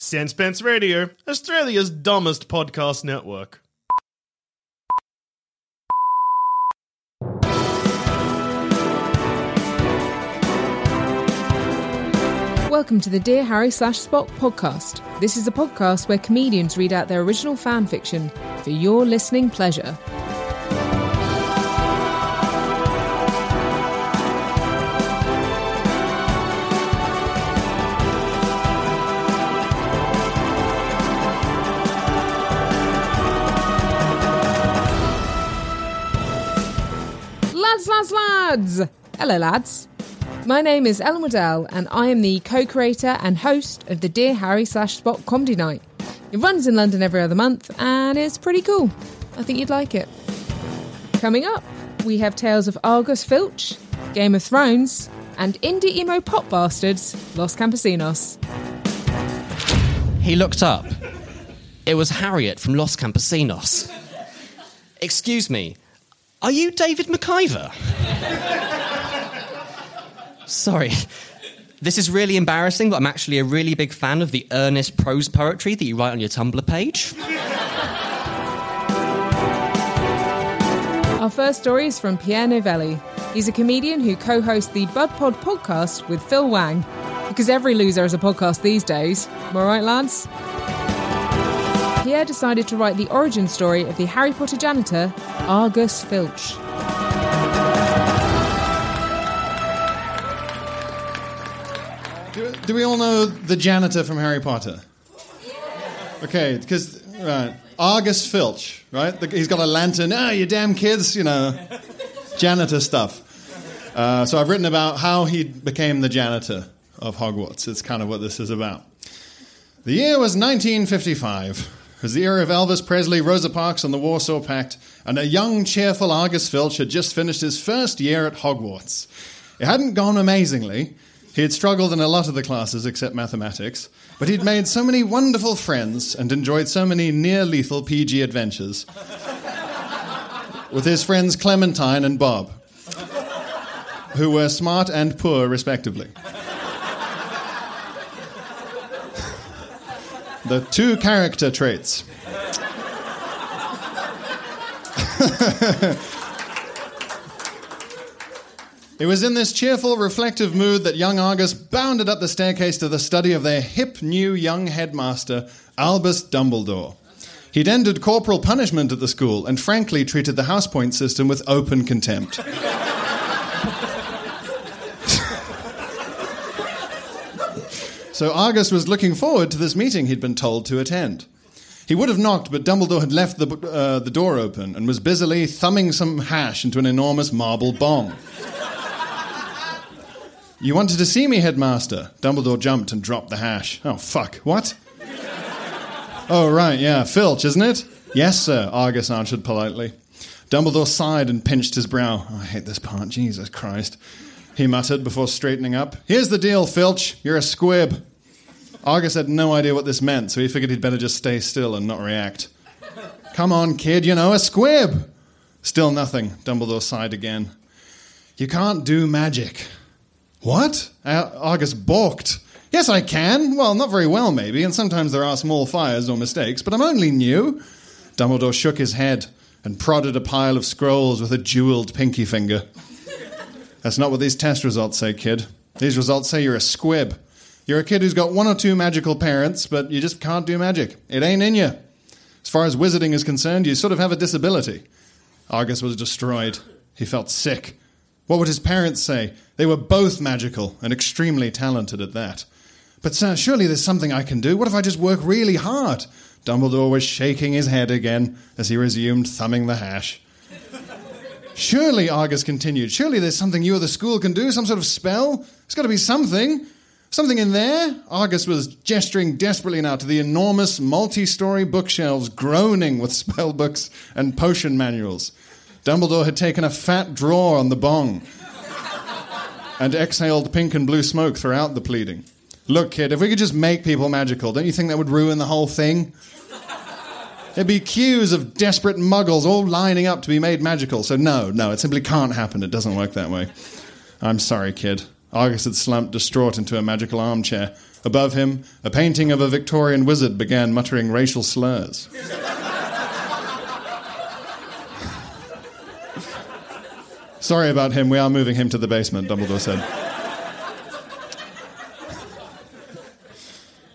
Sense Radio, Australia's dumbest podcast network. Welcome to the Dear Harry slash Spock podcast. This is a podcast where comedians read out their original fan fiction for your listening pleasure. Lads, lads! Hello, lads. My name is Ellen Waddell, and I am the co creator and host of the Dear Harry slash Spock Comedy Night. It runs in London every other month, and it's pretty cool. I think you'd like it. Coming up, we have tales of Argus Filch, Game of Thrones, and indie emo pop bastards, Los Campesinos. He looked up. It was Harriet from Los Campesinos. Excuse me, are you David McIver? Sorry. This is really embarrassing, but I'm actually a really big fan of the earnest prose poetry that you write on your Tumblr page. Our first story is from Pierre Novellie. He's a comedian who co hosts the Bud Pod podcast with Phil Wang. Because every loser is a podcast these days. Am I right, lads? Pierre decided to write the origin story of the Harry Potter janitor, Argus Filch. Do, do we all know the janitor from Harry Potter? Okay, because right, Argus Filch, right? The, he's got a lantern. Ah, you damn kids, you know, janitor stuff. Uh, so I've written about how he became the janitor of Hogwarts. It's kind of what this is about. The year was 1955. Was the era of Elvis Presley, Rosa Parks, and the Warsaw Pact, and a young, cheerful Argus Filch had just finished his first year at Hogwarts. It hadn't gone amazingly. He had struggled in a lot of the classes except mathematics, but he'd made so many wonderful friends and enjoyed so many near lethal PG adventures with his friends Clementine and Bob, who were smart and poor, respectively. The two character traits. It was in this cheerful, reflective mood that young Argus bounded up the staircase to the study of their hip new young headmaster, Albus Dumbledore. He'd ended corporal punishment at the school and frankly treated the house point system with open contempt. so Argus was looking forward to this meeting he'd been told to attend. He would have knocked, but Dumbledore had left the, uh, the door open and was busily thumbing some hash into an enormous marble bong. You wanted to see me, headmaster? Dumbledore jumped and dropped the hash. Oh, fuck. What? oh, right, yeah. Filch, isn't it? Yes, sir, Argus answered politely. Dumbledore sighed and pinched his brow. Oh, I hate this part. Jesus Christ. He muttered before straightening up. Here's the deal, Filch. You're a squib. Argus had no idea what this meant, so he figured he'd better just stay still and not react. Come on, kid, you know, a squib. Still nothing. Dumbledore sighed again. You can't do magic. What? Uh, Argus balked. Yes, I can. Well, not very well, maybe, and sometimes there are small fires or mistakes, but I'm only new. Dumbledore shook his head and prodded a pile of scrolls with a jeweled pinky finger. That's not what these test results say, kid. These results say you're a squib. You're a kid who's got one or two magical parents, but you just can't do magic. It ain't in you. As far as wizarding is concerned, you sort of have a disability. Argus was destroyed. He felt sick. What would his parents say? They were both magical and extremely talented at that. But sir, surely there's something I can do. What if I just work really hard? Dumbledore was shaking his head again as he resumed thumbing the hash. surely, Argus continued, surely there's something you or the school can do, some sort of spell? There's got to be something. Something in there? Argus was gesturing desperately now to the enormous multi story bookshelves groaning with spell books and potion manuals. Dumbledore had taken a fat draw on the bong and exhaled pink and blue smoke throughout the pleading. Look, kid, if we could just make people magical, don't you think that would ruin the whole thing? There'd be queues of desperate muggles all lining up to be made magical. So, no, no, it simply can't happen. It doesn't work that way. I'm sorry, kid. Argus had slumped distraught into a magical armchair. Above him, a painting of a Victorian wizard began muttering racial slurs. Sorry about him, we are moving him to the basement, Dumbledore said.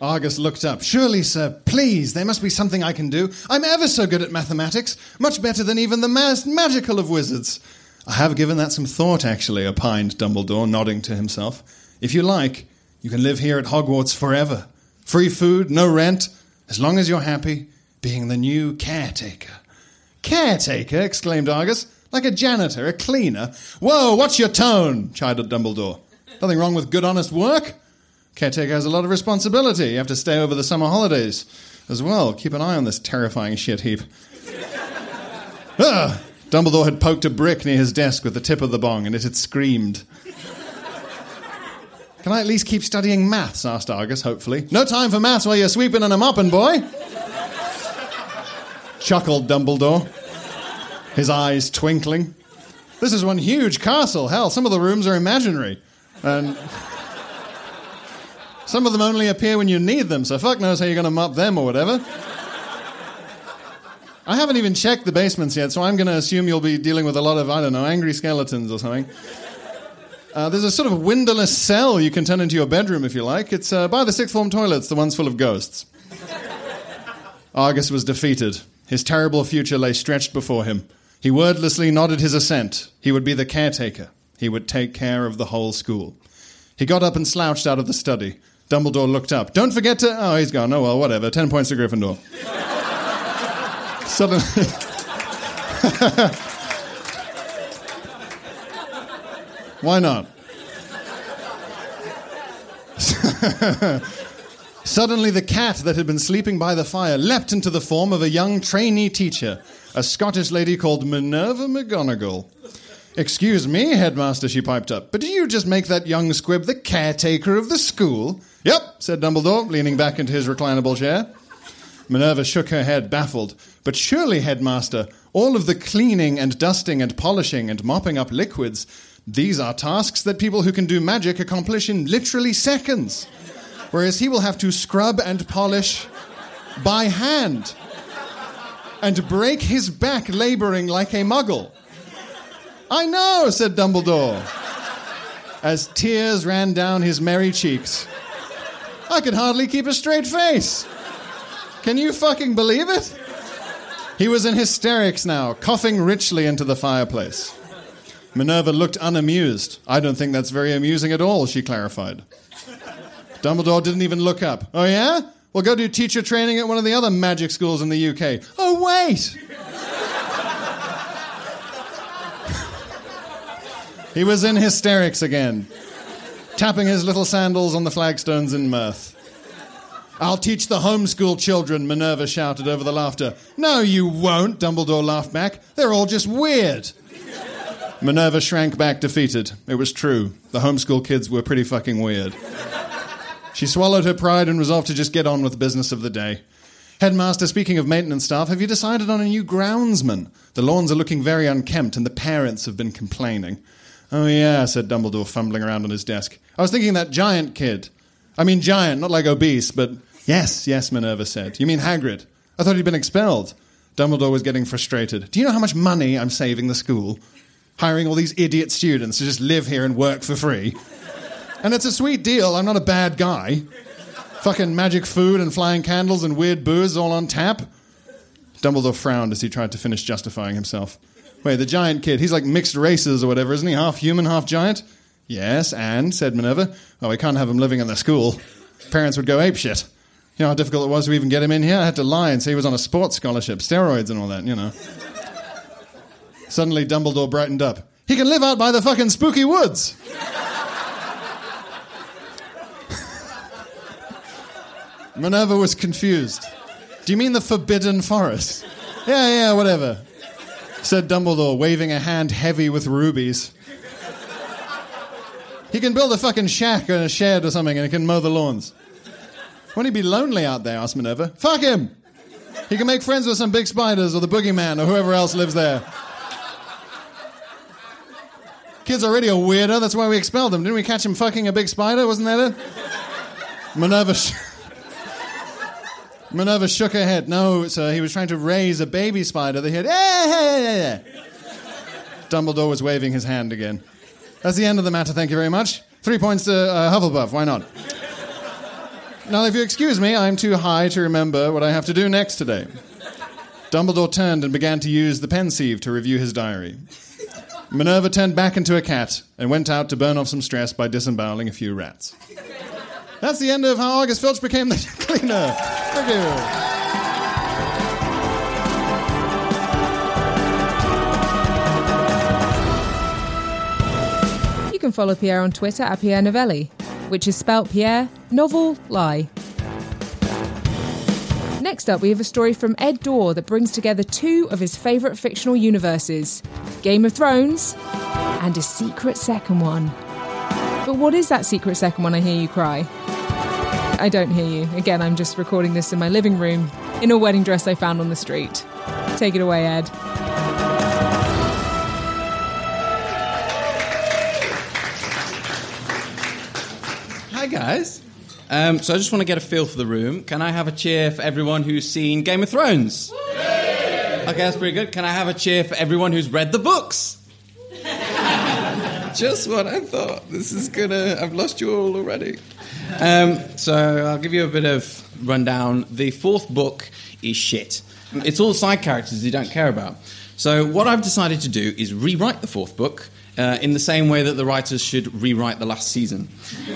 Argus looked up. Surely, sir, please, there must be something I can do. I'm ever so good at mathematics, much better than even the most magical of wizards. I have given that some thought, actually, opined Dumbledore, nodding to himself. If you like, you can live here at Hogwarts forever. Free food, no rent, as long as you're happy, being the new caretaker. Caretaker? exclaimed Argus. Like a janitor, a cleaner. Whoa, what's your tone? chided Dumbledore. Nothing wrong with good, honest work. Caretaker has a lot of responsibility. You have to stay over the summer holidays as well. Keep an eye on this terrifying shit heap. ah! Dumbledore had poked a brick near his desk with the tip of the bong, and it had screamed. Can I at least keep studying maths? asked Argus, hopefully. No time for maths while you're sweeping and a mopping, boy. Chuckled Dumbledore, his eyes twinkling. This is one huge castle. Hell, some of the rooms are imaginary. And some of them only appear when you need them, so fuck knows how you're going to mop them or whatever. I haven't even checked the basements yet, so I'm going to assume you'll be dealing with a lot of, I don't know, angry skeletons or something. Uh, there's a sort of windowless cell you can turn into your bedroom if you like. It's uh, by the sixth form toilets, the ones full of ghosts. Argus was defeated. His terrible future lay stretched before him. He wordlessly nodded his assent. He would be the caretaker. He would take care of the whole school. He got up and slouched out of the study. Dumbledore looked up. Don't forget to. Oh, he's gone. Oh, well, whatever. Ten points to Gryffindor. Suddenly. Why not? Suddenly, the cat that had been sleeping by the fire leapt into the form of a young trainee teacher, a Scottish lady called Minerva McGonagall. Excuse me, headmaster, she piped up, but did you just make that young squib the caretaker of the school? Yep, said Dumbledore, leaning back into his reclinable chair. Minerva shook her head, baffled. But surely, headmaster, all of the cleaning and dusting and polishing and mopping up liquids, these are tasks that people who can do magic accomplish in literally seconds. Whereas he will have to scrub and polish by hand and break his back laboring like a muggle. I know, said Dumbledore, as tears ran down his merry cheeks. I could hardly keep a straight face. Can you fucking believe it? He was in hysterics now, coughing richly into the fireplace. Minerva looked unamused. I don't think that's very amusing at all, she clarified. Dumbledore didn't even look up. Oh, yeah? Well, go do teacher training at one of the other magic schools in the UK. Oh, wait! he was in hysterics again, tapping his little sandals on the flagstones in mirth. I'll teach the homeschool children, Minerva shouted over the laughter. No, you won't, Dumbledore laughed back. They're all just weird. Minerva shrank back defeated. It was true. The homeschool kids were pretty fucking weird. She swallowed her pride and resolved to just get on with the business of the day. Headmaster, speaking of maintenance staff, have you decided on a new groundsman? The lawns are looking very unkempt and the parents have been complaining. Oh, yeah, said Dumbledore, fumbling around on his desk. I was thinking that giant kid. I mean, giant, not like obese, but. Yes, yes, Minerva said. You mean Hagrid? I thought he'd been expelled. Dumbledore was getting frustrated. Do you know how much money I'm saving the school? Hiring all these idiot students to just live here and work for free. And it's a sweet deal. I'm not a bad guy. Fucking magic food and flying candles and weird booze all on tap. Dumbledore frowned as he tried to finish justifying himself. Wait, the giant kid, he's like mixed races or whatever, isn't he? Half human, half giant? Yes, and, said Minerva, Oh, we can't have him living in the school. Parents would go apeshit. You know how difficult it was to even get him in here? I had to lie and say he was on a sports scholarship, steroids and all that, you know. Suddenly, Dumbledore brightened up. He can live out by the fucking spooky woods. Minerva was confused. Do you mean the Forbidden Forest? Yeah, yeah, whatever, said Dumbledore, waving a hand heavy with rubies. He can build a fucking shack or a shed or something and he can mow the lawns. Won't he be lonely out there? asked Minerva. Fuck him! He can make friends with some big spiders or the boogeyman or whoever else lives there. Kid's already a weirdo, that's why we expelled him. Didn't we catch him fucking a big spider? Wasn't that it? Minerva. Sh- Minerva shook her head. No, sir, he was trying to raise a baby spider that he had. Eh, eh, eh, eh. Dumbledore was waving his hand again. That's the end of the matter, thank you very much. Three points to uh, Hufflepuff, why not? Now, if you excuse me, I'm too high to remember what I have to do next today. Dumbledore turned and began to use the pensieve to review his diary. Minerva turned back into a cat and went out to burn off some stress by disemboweling a few rats. That's the end of how Argus Filch became the cleaner. Thank you. You can follow Pierre on Twitter at Pierre Novellie, which is spelt Pierre Novel Lie. Next up, we have a story from Ed Daw that brings together two of his favourite fictional universes Game of Thrones and a secret second one. But what is that secret second one? I hear you cry. I don't hear you. Again, I'm just recording this in my living room in a wedding dress I found on the street. Take it away, Ed. Guys. Um, so I just want to get a feel for the room. Can I have a cheer for everyone who's seen Game of Thrones? Okay, that's pretty good. Can I have a cheer for everyone who's read the books? just what I thought. This is gonna. I've lost you all already. Um, so I'll give you a bit of rundown. The fourth book is shit. It's all side characters you don't care about. So what I've decided to do is rewrite the fourth book uh, in the same way that the writers should rewrite the last season.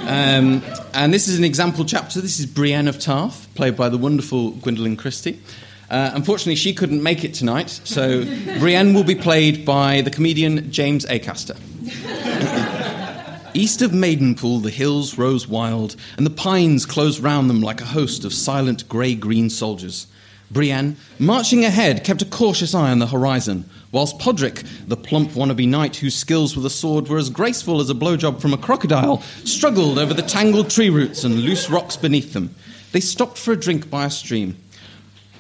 Um, and this is an example chapter. This is Brienne of Tarth, played by the wonderful Gwendoline Christie. Uh, unfortunately, she couldn't make it tonight, so Brienne will be played by the comedian James Acaster. East of Maidenpool, the hills rose wild, and the pines closed round them like a host of silent grey green soldiers. Brienne, marching ahead, kept a cautious eye on the horizon, whilst Podrick, the plump wannabe knight whose skills with a sword were as graceful as a blowjob from a crocodile, struggled over the tangled tree roots and loose rocks beneath them. They stopped for a drink by a stream.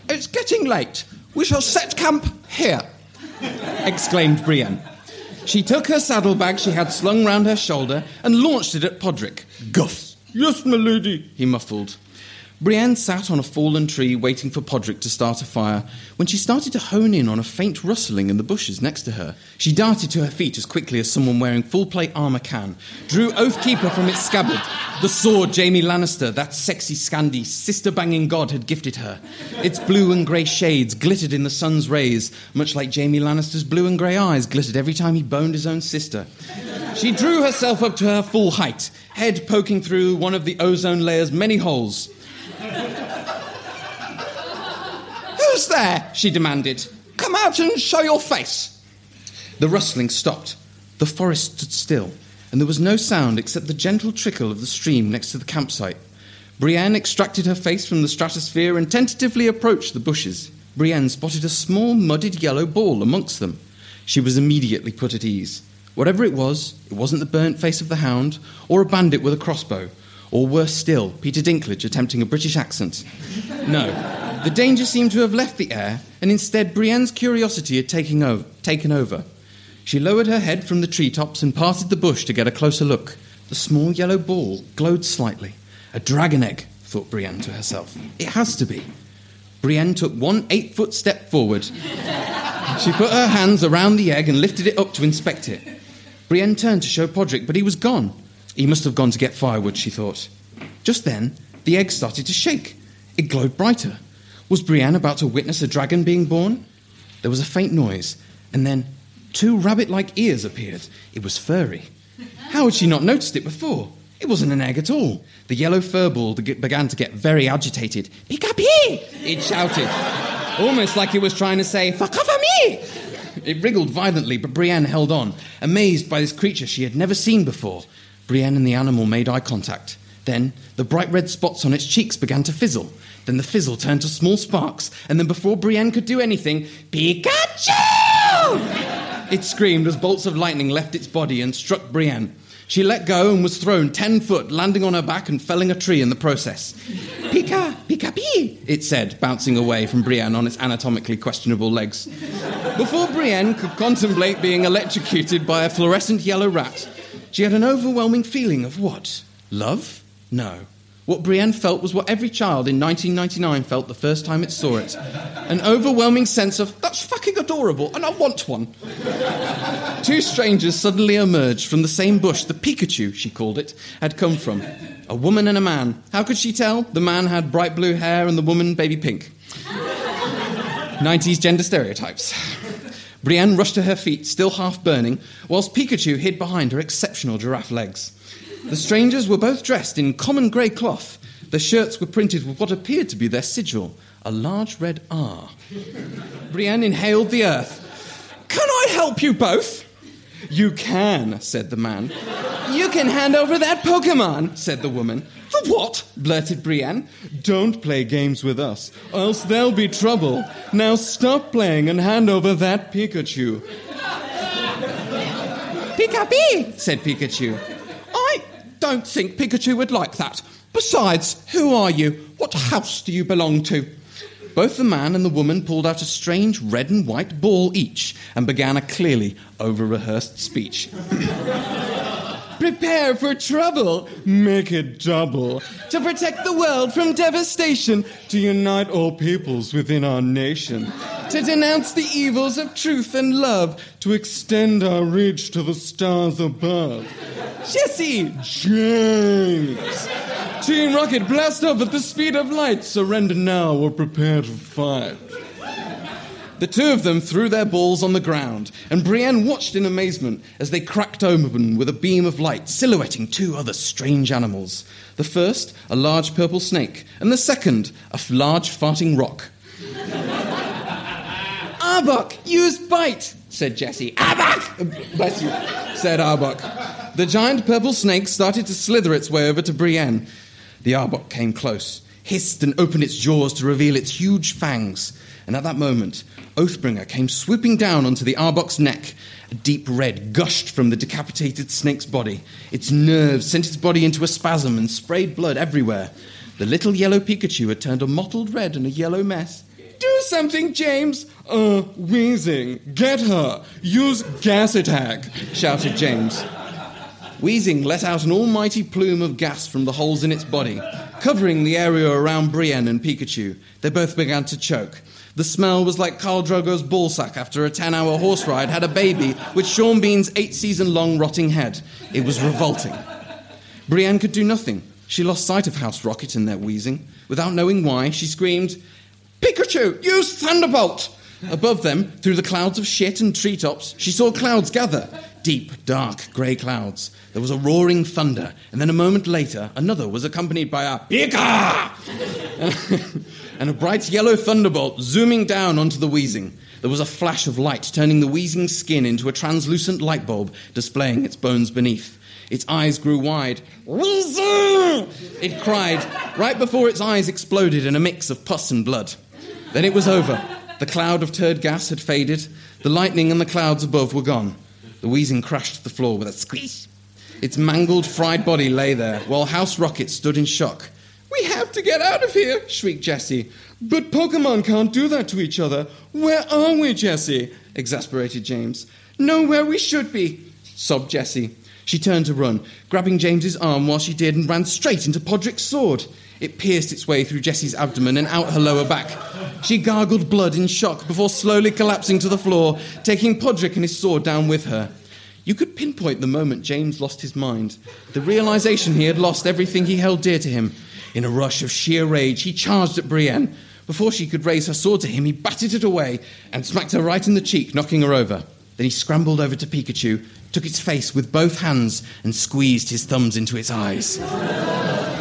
It's getting late. We shall set camp here, exclaimed Brienne. She took her saddlebag she had slung round her shoulder and launched it at Podrick. Guff! Yes, my lady, he muffled. Brienne sat on a fallen tree waiting for Podrick to start a fire when she started to hone in on a faint rustling in the bushes next to her. She darted to her feet as quickly as someone wearing full plate armour can, drew Oathkeeper from its scabbard, the sword Jaime Lannister, that sexy Scandi, sister banging god, had gifted her. Its blue and grey shades glittered in the sun's rays, much like Jaime Lannister's blue and grey eyes glittered every time he boned his own sister. She drew herself up to her full height, head poking through one of the ozone layer's many holes. Who's there? she demanded. Come out and show your face. The rustling stopped. The forest stood still, and there was no sound except the gentle trickle of the stream next to the campsite. Brienne extracted her face from the stratosphere and tentatively approached the bushes. Brienne spotted a small, muddied yellow ball amongst them. She was immediately put at ease. Whatever it was, it wasn't the burnt face of the hound, or a bandit with a crossbow, or worse still, Peter Dinklage attempting a British accent. No, the danger seemed to have left the air, and instead Brienne's curiosity had taken over. Taken over. She lowered her head from the treetops and parted the bush to get a closer look. The small yellow ball glowed slightly. A dragon egg, thought Brienne to herself. It has to be. Brienne took one eight foot step forward. She put her hands around the egg and lifted it up to inspect it. Brienne turned to show Podrick, but he was gone. He must have gone to get firewood, she thought. Just then, the egg started to shake. It glowed brighter. Was Brienne about to witness a dragon being born? There was a faint noise, and then two rabbit like ears appeared. It was furry. How had she not noticed it before? It wasn't an egg at all. The yellow furball began to get very agitated. Pick up here! It shouted, almost like it was trying to say, Fuck off of me! It wriggled violently, but Brienne held on, amazed by this creature she had never seen before. Brienne and the animal made eye contact. Then the bright red spots on its cheeks began to fizzle. Then the fizzle turned to small sparks, and then before Brienne could do anything, Pikachu! It screamed as bolts of lightning left its body and struck Brienne. She let go and was thrown ten foot, landing on her back and felling a tree in the process. Pika, pika pee, it said, bouncing away from Brienne on its anatomically questionable legs. Before Brienne could contemplate being electrocuted by a fluorescent yellow rat, she had an overwhelming feeling of what? Love? No. What Brienne felt was what every child in 1999 felt the first time it saw it an overwhelming sense of, that's fucking adorable, and I want one. Two strangers suddenly emerged from the same bush the Pikachu, she called it, had come from. A woman and a man. How could she tell? The man had bright blue hair and the woman baby pink. 90s gender stereotypes. Brienne rushed to her feet, still half burning, whilst Pikachu hid behind her exceptional giraffe legs. The strangers were both dressed in common grey cloth. Their shirts were printed with what appeared to be their sigil a large red R. Brienne inhaled the earth. Can I help you both? You can, said the man. You can hand over that Pokemon, said the woman. The what? blurted Brienne. Don't play games with us, or else there'll be trouble. Now stop playing and hand over that Pikachu. Pika said Pikachu. Don't think Pikachu would like that. Besides, who are you? What house do you belong to? Both the man and the woman pulled out a strange red and white ball each and began a clearly over rehearsed speech. Prepare for trouble, make it double. To protect the world from devastation, to unite all peoples within our nation. To denounce the evils of truth and love, to extend our reach to the stars above. Jessie! James! Team Rocket, blast off at the speed of light. Surrender now or prepare to fight. The two of them threw their balls on the ground, and Brienne watched in amazement as they cracked open with a beam of light, silhouetting two other strange animals. The first, a large purple snake, and the second, a large farting rock. Arbok, use bite, said Jessie. Arbok! Bless you, said Arbok. The giant purple snake started to slither its way over to Brienne. The Arbok came close, hissed, and opened its jaws to reveal its huge fangs. And at that moment, Oathbringer came swooping down onto the Arbok's neck. A deep red gushed from the decapitated snake's body. Its nerves sent its body into a spasm and sprayed blood everywhere. The little yellow Pikachu had turned a mottled red and a yellow mess. Do something, James! Uh, Weezing. Get her! Use gas attack! shouted James. Weezing let out an almighty plume of gas from the holes in its body, covering the area around Brienne and Pikachu. They both began to choke. The smell was like Khal Drogo's ballsack after a 10 hour horse ride had a baby with Sean Bean's eight season long rotting head. It was revolting. Brienne could do nothing. She lost sight of House Rocket in their wheezing. Without knowing why, she screamed, Pikachu, use Thunderbolt! Above them, through the clouds of shit and treetops, she saw clouds gather. Deep, dark, grey clouds. There was a roaring thunder, and then a moment later, another was accompanied by a Pika! and a bright yellow thunderbolt zooming down onto the Weezing. There was a flash of light, turning the Weezing skin into a translucent light bulb, displaying its bones beneath. Its eyes grew wide. Weezing! It cried, right before its eyes exploded in a mix of pus and blood. Then it was over. The cloud of turd gas had faded. The lightning and the clouds above were gone. The Weezing crashed to the floor with a squeeze. Its mangled, fried body lay there, while House Rocket stood in shock. We have to get out of here, shrieked Jessie. But Pokemon can't do that to each other. Where are we, Jessie? exasperated James. Nowhere we should be, sobbed Jessie. She turned to run, grabbing James's arm while she did, and ran straight into Podrick's sword. It pierced its way through Jessie's abdomen and out her lower back. She gargled blood in shock before slowly collapsing to the floor, taking Podrick and his sword down with her. You could pinpoint the moment James lost his mind, the realization he had lost everything he held dear to him. In a rush of sheer rage, he charged at Brienne. Before she could raise her sword to him, he batted it away and smacked her right in the cheek, knocking her over. Then he scrambled over to Pikachu, took its face with both hands, and squeezed his thumbs into its eyes.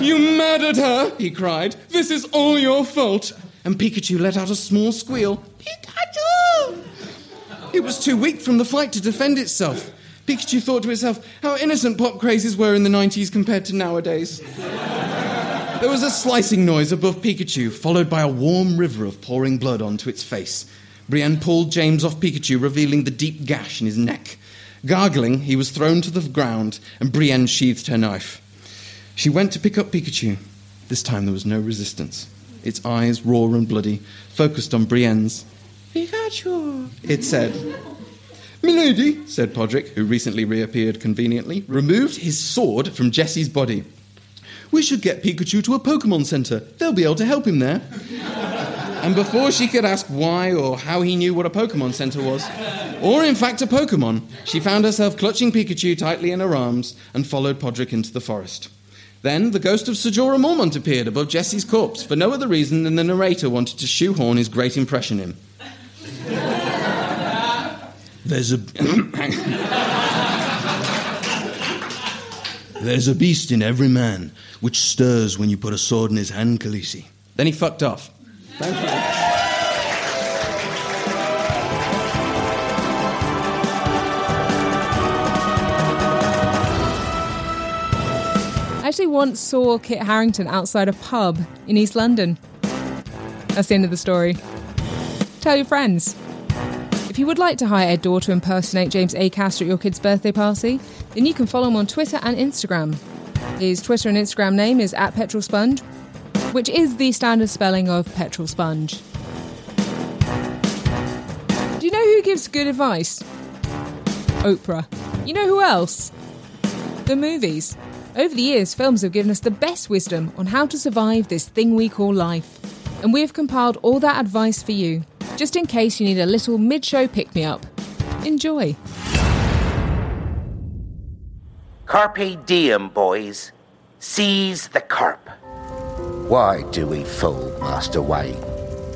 You murdered her, he cried. This is all your fault. And Pikachu let out a small squeal. Pikachu! It was too weak from the fight to defend itself. Pikachu thought to itself how innocent pop crazes were in the 90s compared to nowadays. There was a slicing noise above Pikachu, followed by a warm river of pouring blood onto its face. Brienne pulled James off Pikachu, revealing the deep gash in his neck. Gargling, he was thrown to the ground, and Brienne sheathed her knife. She went to pick up Pikachu. This time there was no resistance. Its eyes, raw and bloody, focused on Brienne's. Pikachu, it said. Milady, said Podrick, who recently reappeared conveniently, removed his sword from Jessie's body. We should get Pikachu to a Pokemon Center. They'll be able to help him there. and before she could ask why or how he knew what a Pokemon Center was, or in fact a Pokemon, she found herself clutching Pikachu tightly in her arms and followed Podrick into the forest. Then the ghost of Sir Jorah Mormont appeared above Jessie's corpse for no other reason than the narrator wanted to shoehorn his great impression in. There's a. There's a beast in every man which stirs when you put a sword in his hand, Khaleesi. Then he fucked off. Thank you. I actually once saw Kit Harington outside a pub in East London. That's the end of the story. Tell your friends. If you would like to hire Ed Daw to impersonate James Acaster at your kid's birthday party, then you can follow him on Twitter and Instagram. His Twitter and Instagram name is at Petrol Sponge, which is the standard spelling of petrol sponge. Do you know who gives good advice? Oprah. You know who else? The movies. Over the years, films have given us the best wisdom on how to survive this thing we call life. And we have compiled all that advice for you, just in case you need a little mid show pick me up. Enjoy. Carpe diem, boys. Seize the carp. Why do we fold, Master Wayne?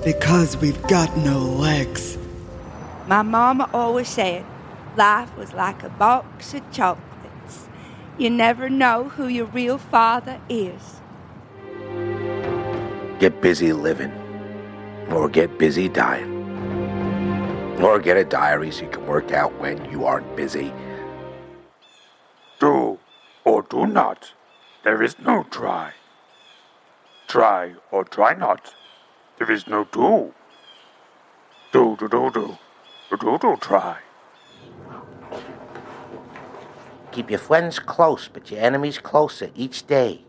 Because we've got no legs. My mama always said life was like a box of chocolates. You never know who your real father is. Get busy living, or get busy dying. Or get a diary so you can work out when you aren't busy. Do or do not. There is no try. Try or try not. There is no do. Do do do do. Do do do try. Keep your friends close, but your enemies closer each day.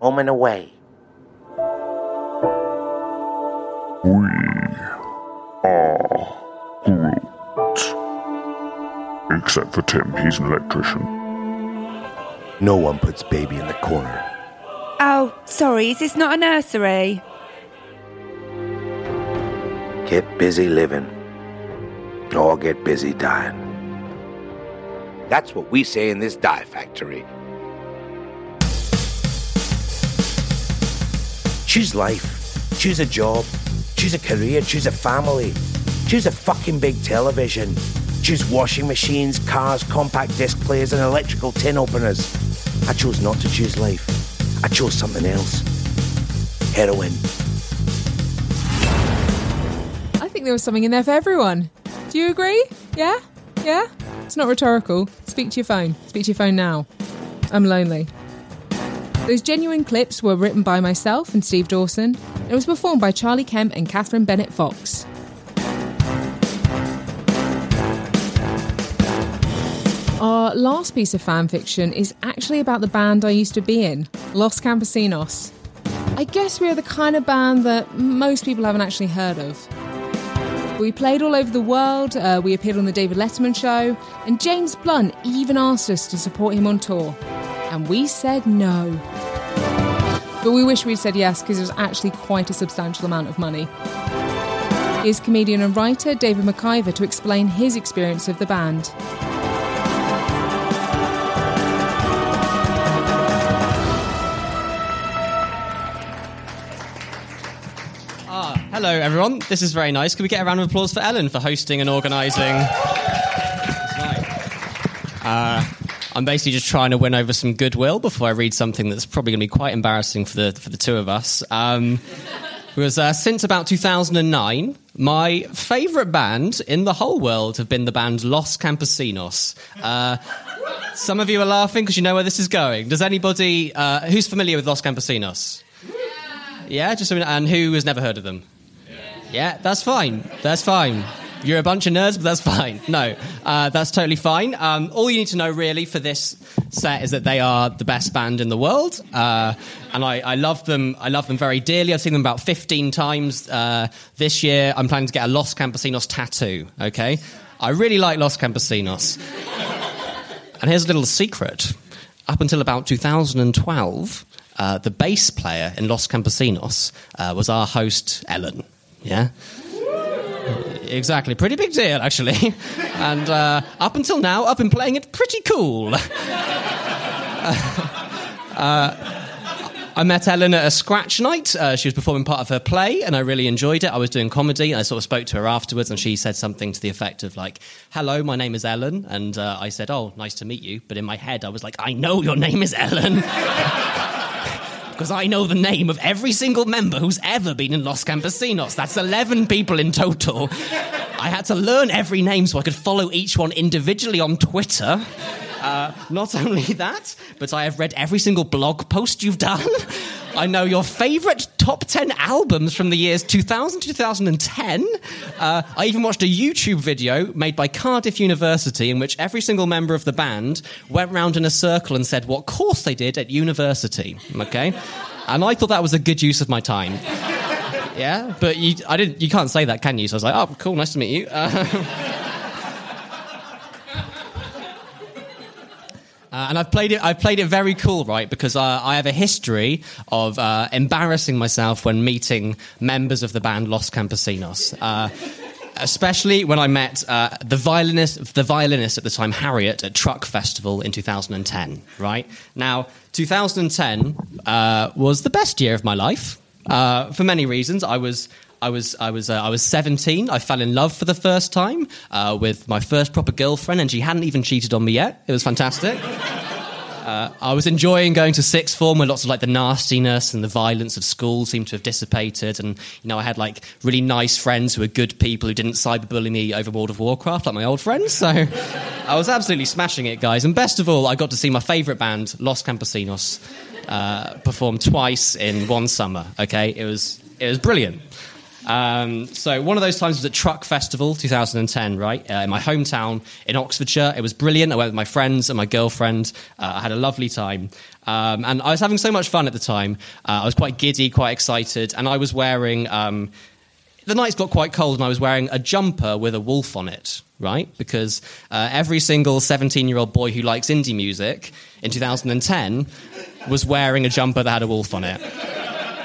Moment away. Are Groot. Except for Tim, he's an electrician. No one puts baby in the corner. Oh, sorry, is this not a nursery? Get busy living, or get busy dying. That's what we say in this dye factory. Choose life. Choose a job. Choose a career. Choose a family. Choose a fucking big television. Choose washing machines, cars, compact disc players, and electrical tin openers. I chose not to choose life. I chose something else. Heroin. I think there was something in there for everyone. Do you agree? Yeah? Yeah? It's not rhetorical. Speak to your phone. Speak to your phone now. I'm lonely. Those genuine clips were written by myself and Steve Dawson. It was performed by Charlie Kemp and Katherine Bennett Fox. Our last piece of fan fiction is actually about the band I used to be in, Los Campesinos. I guess we are the kind of band that most people haven't actually heard of. We played all over the world, uh, we appeared on the David Letterman show, and James Blunt even asked us to support him on tour. And we said no. But we wish we'd said yes because it was actually quite a substantial amount of money. Here's comedian and writer David McIver to explain his experience of the band. Ah, hello, everyone. This is very nice. Can we get a round of applause for Ellen for hosting and organising? Uh, I'm basically just trying to win over some goodwill before I read something that's probably going to be quite embarrassing for the for the two of us. Um, because uh, since about 2009, my favourite band in the whole world have been the band Los Campesinos. Uh, some of you are laughing because you know where this is going. Does anybody uh, who's familiar with Los Campesinos? Yeah, just so we and who has never heard of them? Yeah, that's fine. That's fine. You're a bunch of nerds, but that's fine. No, uh, that's totally fine. Um, all you need to know really for this set is that they are the best band in the world, uh, and I, I love them. I love them very dearly. I've seen them about 15 times uh, this year. I'm planning to get a Los Campesinos tattoo. Okay, I really like Los Campesinos. And here's a little secret. Up until about 2012, uh, the bass player in Los Campesinos uh, was our host, Ellen. Yeah? Exactly. Pretty big deal, actually. and uh, up until now, I've been playing it pretty cool. Uh, I met Ellen at a scratch night. Uh, she was performing part of her play, and I really enjoyed it. I was doing comedy, and I sort of spoke to her afterwards, and she said something to the effect of like, "Hello, my name is Ellen," and uh, I said, "Oh, nice to meet you." But in my head, I was like, "I know your name is Ellen." Because I know the name of every single member who's ever been in Los Campesinos. That's 11 people in total. I had to learn every name so I could follow each one individually on Twitter. Uh, not only that, but I have read every single blog post you've done. I know your favourite top 10 albums from the years 2000 2010. Uh, I even watched a YouTube video made by Cardiff University in which every single member of the band went round in a circle and said what course they did at university. Okay? And I thought that was a good use of my time. Yeah, but you, I didn't. You can't say that, can you? So I was like, "Oh, cool, nice to meet you." Uh, Uh, and I've played it. I've played it very cool, right? Because uh, I have a history of uh, embarrassing myself when meeting members of the band Los Campesinos. Uh, especially when I met uh, the violinist, the violinist at the time, Harriet, at Truck Festival in 2010. Right now, 2010 uh, was the best year of my life for many reasons. I was I was I was uh, I was 17. I fell in love for the first time uh, with my first proper girlfriend, and she hadn't even cheated on me yet. It was fantastic. Uh, I was enjoying going to sixth form where lots of like the nastiness and the violence of school seemed to have dissipated, and you know I had like really nice friends who were good people who didn't cyberbully me over World of Warcraft like my old friends. So I was absolutely smashing it, guys. And best of all, I got to see my favourite band, Los Campesinos, uh, perform twice in one summer. Okay, it was it was brilliant. Um, so one of those times was at Truck Festival 2010, right, uh, in my hometown in Oxfordshire. It was brilliant. I went with my friends and my girlfriend. Uh, I had a lovely time. Um, and I was having so much fun at the time. Uh, I was quite giddy, quite excited, and I was wearing... Um, the nights got quite cold and I was wearing a jumper with a wolf on it, right? Because uh, every single 17 year old boy who likes indie music in 2010 was wearing a jumper that had a wolf on it.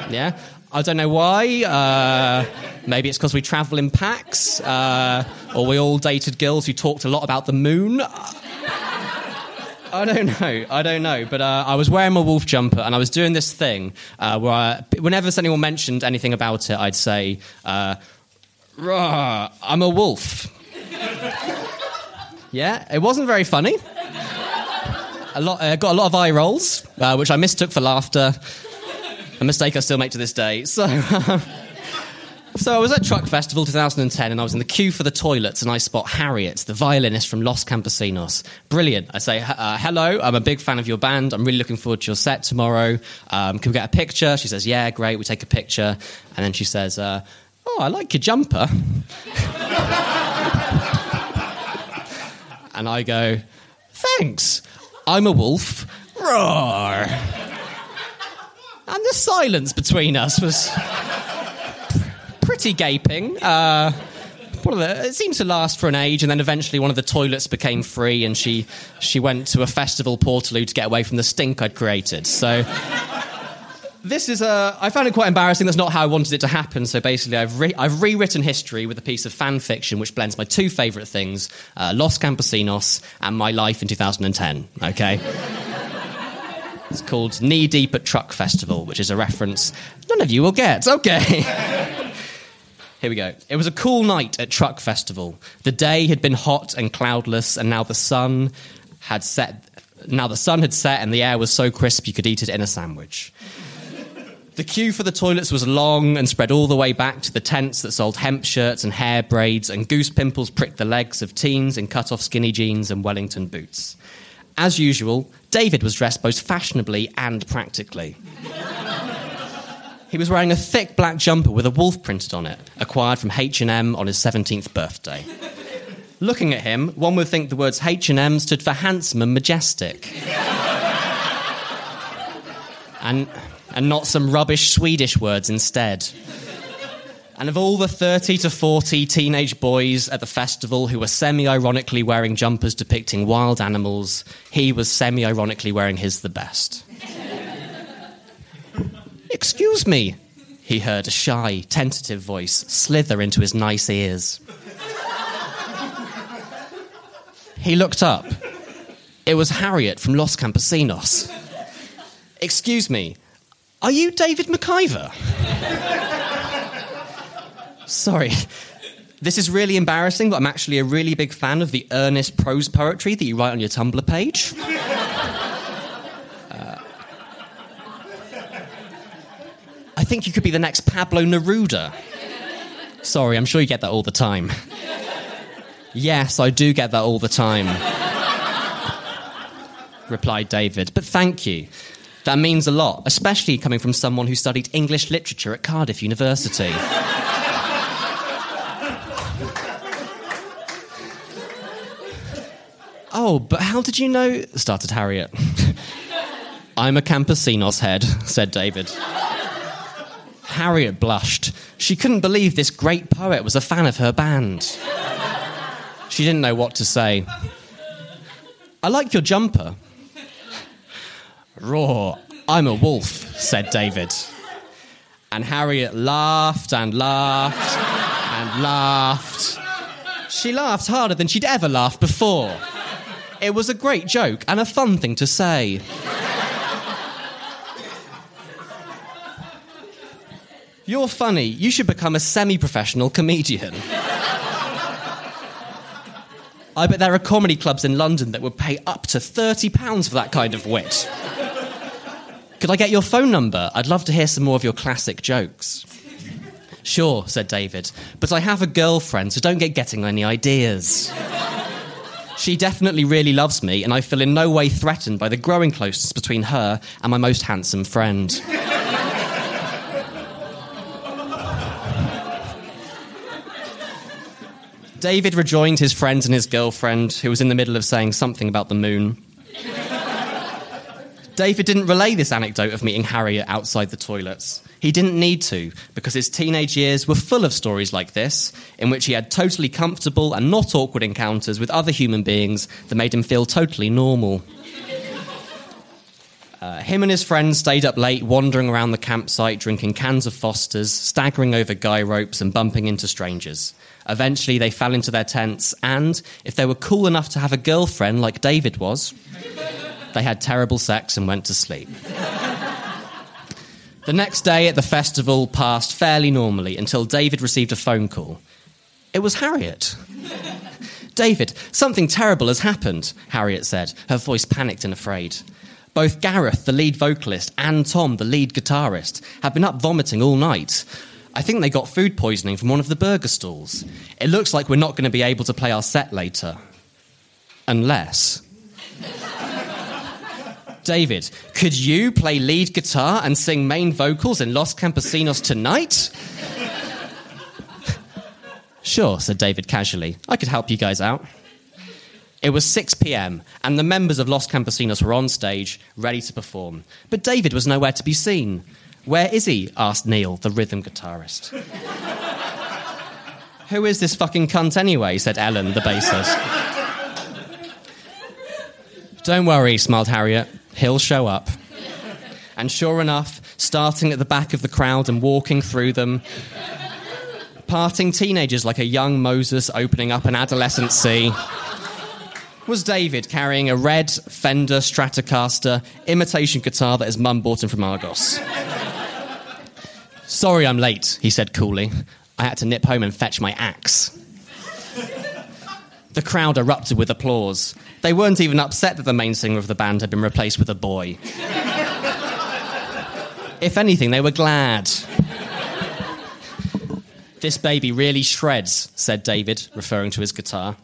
Yeah? I don't know why. Uh, maybe it's because we travel in packs, uh, or we all dated girls who talked a lot about the moon. I don't know. I don't know. But uh, I was wearing my wolf jumper and I was doing this thing uh, where I, whenever anyone mentioned anything about it, I'd say, uh, I'm a wolf. yeah, it wasn't very funny. Lot, uh, got a lot of eye rolls, uh, which I mistook for laughter. A mistake I still make to this day. So. So I was at Truck Festival 2010 and I was in the queue for the toilets and I spot Harriet, the violinist from Los Campesinos. Brilliant. I say, uh, hello, I'm a big fan of your band. I'm really looking forward to your set tomorrow. Um, can we get a picture? She says, yeah, great. We take a picture. And then she says, uh, oh, I like your jumper. and I go, thanks. I'm a wolf. Roar. And the silence between us was pretty gaping. Uh, the, it seemed to last for an age, and then eventually one of the toilets became free, and she she went to a festival Portaloo to get away from the stink I'd created. So. This is a. I found it quite embarrassing. That's not how I wanted it to happen. So basically, I've, re- I've rewritten history with a piece of fan fiction which blends my two favourite things uh, Los Campesinos and my life in 2010. Okay? It's called Knee Deep at Truck Festival, which is a reference none of you will get. Okay. Here we go. It was a cool night at Truck Festival. The day had been hot and cloudless, and now the sun had set. Now the sun had set, and the air was so crisp you could eat it in a sandwich. The queue for the toilets was long and spread all the way back to the tents that sold hemp shirts and hair braids, and goose pimples pricked the legs of teens in cut off skinny jeans and Wellington boots. As usual, David was dressed both fashionably and practically. He was wearing a thick black jumper with a wolf printed on it, acquired from H&M on his 17th birthday. Looking at him, one would think the words H&M stood for handsome and majestic. and, and not some rubbish Swedish words instead. And of all the 30 to 40 teenage boys at the festival who were semi ironically wearing jumpers depicting wild animals, he was semi ironically wearing his the best. Excuse me, he heard a shy, tentative voice slither into his nice ears. He looked up. It was Harriet from Los Campesinos. Excuse me, are you David McIver? Sorry. This is really embarrassing, but I'm actually a really big fan of the earnest prose poetry that you write on your Tumblr page. Uh, I think you could be the next Pablo Neruda. Sorry, I'm sure you get that all the time. Yes, I do get that all the time. replied David, but thank you. That means a lot, especially coming from someone who studied English literature at Cardiff University. Oh, but how did you know? started Harriet. I'm a Campesinos head, said David. Harriet blushed. She couldn't believe this great poet was a fan of her band. She didn't know what to say. I like your jumper. Raw, I'm a wolf, said David. And Harriet laughed and laughed and laughed. She laughed harder than she'd ever laughed before. It was a great joke and a fun thing to say. You're funny. You should become a semi professional comedian. I bet there are comedy clubs in London that would pay up to £30 for that kind of wit. Could I get your phone number? I'd love to hear some more of your classic jokes. Sure, said David, but I have a girlfriend, so don't get getting any ideas. She definitely really loves me, and I feel in no way threatened by the growing closeness between her and my most handsome friend. David rejoined his friends and his girlfriend, who was in the middle of saying something about the moon. David didn't relay this anecdote of meeting Harriet outside the toilets. He didn't need to, because his teenage years were full of stories like this, in which he had totally comfortable and not awkward encounters with other human beings that made him feel totally normal. Uh, him and his friends stayed up late, wandering around the campsite, drinking cans of Fosters, staggering over guy ropes, and bumping into strangers. Eventually, they fell into their tents, and if they were cool enough to have a girlfriend like David was, they had terrible sex and went to sleep. The next day at the festival passed fairly normally until David received a phone call. It was Harriet. David, something terrible has happened, Harriet said, her voice panicked and afraid. Both Gareth, the lead vocalist, and Tom, the lead guitarist, have been up vomiting all night. I think they got food poisoning from one of the burger stalls. It looks like we're not going to be able to play our set later. Unless. David, could you play lead guitar and sing main vocals in Los Campesinos tonight? sure, said David casually. I could help you guys out. It was 6 pm, and the members of Los Campesinos were on stage, ready to perform. But David was nowhere to be seen. Where is he? asked Neil, the rhythm guitarist. Who is this fucking cunt anyway? said Ellen, the bassist. Don't worry, smiled Harriet. He'll show up. And sure enough, starting at the back of the crowd and walking through them, parting teenagers like a young Moses opening up an adolescent sea, was David carrying a red Fender Stratocaster imitation guitar that his mum bought him from Argos. Sorry I'm late, he said coolly. I had to nip home and fetch my axe. The crowd erupted with applause. They weren't even upset that the main singer of the band had been replaced with a boy. if anything, they were glad. This baby really shreds, said David, referring to his guitar.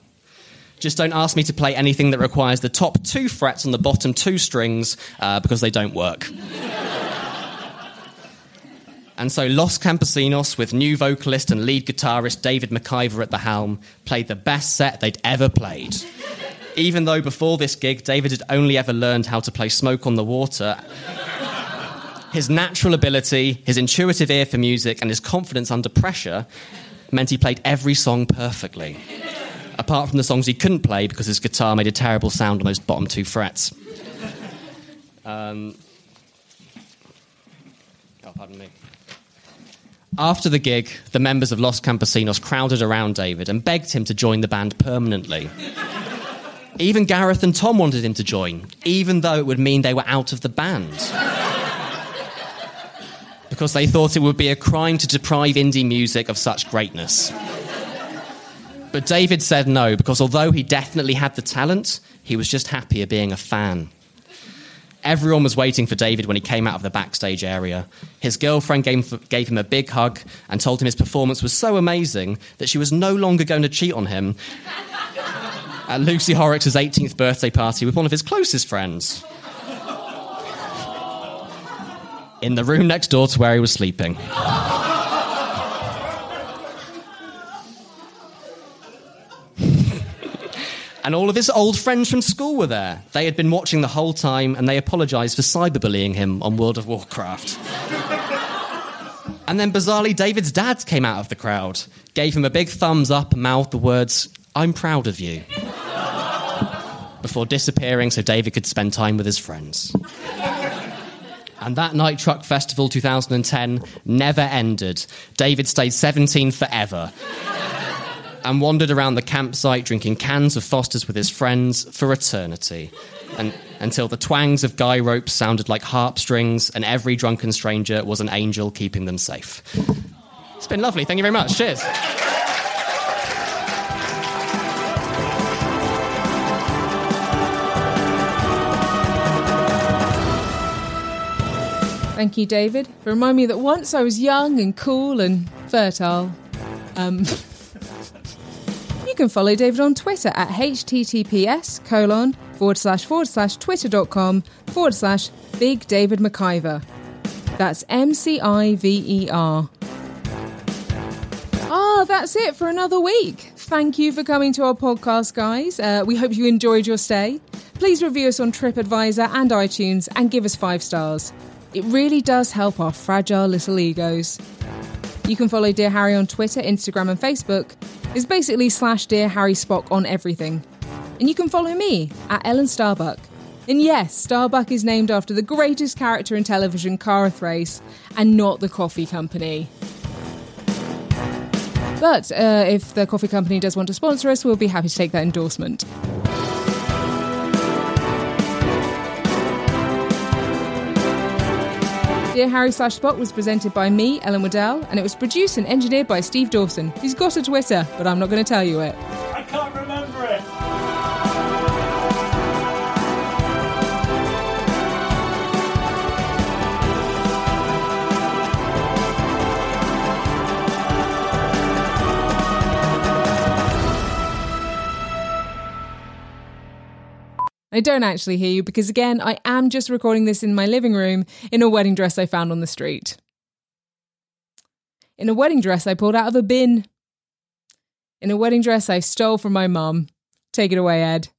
Just don't ask me to play anything that requires the top two frets on the bottom two strings uh, because they don't work. And so Los Campesinos, with new vocalist and lead guitarist David McIver at the helm, played the best set they'd ever played. Even though before this gig, David had only ever learned how to play Smoke on the Water, his natural ability, his intuitive ear for music, and his confidence under pressure meant he played every song perfectly. Apart from the songs he couldn't play because his guitar made a terrible sound on those bottom two frets. Um, oh, pardon me. After the gig, the members of Los Campesinos crowded around David and begged him to join the band permanently. Even Gareth and Tom wanted him to join, even though it would mean they were out of the band. because they thought it would be a crime to deprive indie music of such greatness. But David said no, because although he definitely had the talent, he was just happier being a fan. Everyone was waiting for David when he came out of the backstage area. His girlfriend gave, gave, him a big hug and told him his performance was so amazing that she was no longer going to cheat on him at Lucy Horrocks' 18th birthday party with one of his closest friends. In the room next door to where he was sleeping. And all of his old friends from school were there. They had been watching the whole time and they apologised for cyberbullying him on World of Warcraft. and then bizarrely, David's dad came out of the crowd, gave him a big thumbs up, and mouthed the words, I'm proud of you. Before disappearing so David could spend time with his friends. And that night, Truck Festival 2010 never ended. David stayed 17 forever and wandered around the campsite drinking cans of Foster's with his friends for eternity. And, until the twangs of guy ropes sounded like harp strings and every drunken stranger was an angel keeping them safe. It's been lovely. Thank you very much. Cheers. Thank you, David, for reminding me that once I was young and cool and fertile. Um, can follow David on Twitter at https colon forward slash forward slash twitter.com forward slash big David McIver. That's M C I V E R. Ah, that's it for another week. Thank you for coming to our podcast, guys. Uh, we hope you enjoyed your stay. Please review us on TripAdvisor and iTunes and give us five stars. It really does help our fragile little egos. You can follow Dear Harry on Twitter, Instagram, and Facebook. It's basically slash Dear Harry Spock on everything. And you can follow me at Ellen Starbuck. And yes, Starbuck is named after the greatest character in television, Kara Thrace, and not the coffee company. But uh, if the coffee company does want to sponsor us, we'll be happy to take that endorsement. Dear Harry Slash Spock was presented by me, Ellen Waddell, and it was produced and engineered by Steve Dawson, who's got a Twitter, but I'm not going to tell you it. I don't actually hear you because, again, I am just recording this in my living room in a wedding dress I found on the street. In a wedding dress I pulled out of a bin. In a wedding dress I stole from my mum. Take it away, Ed.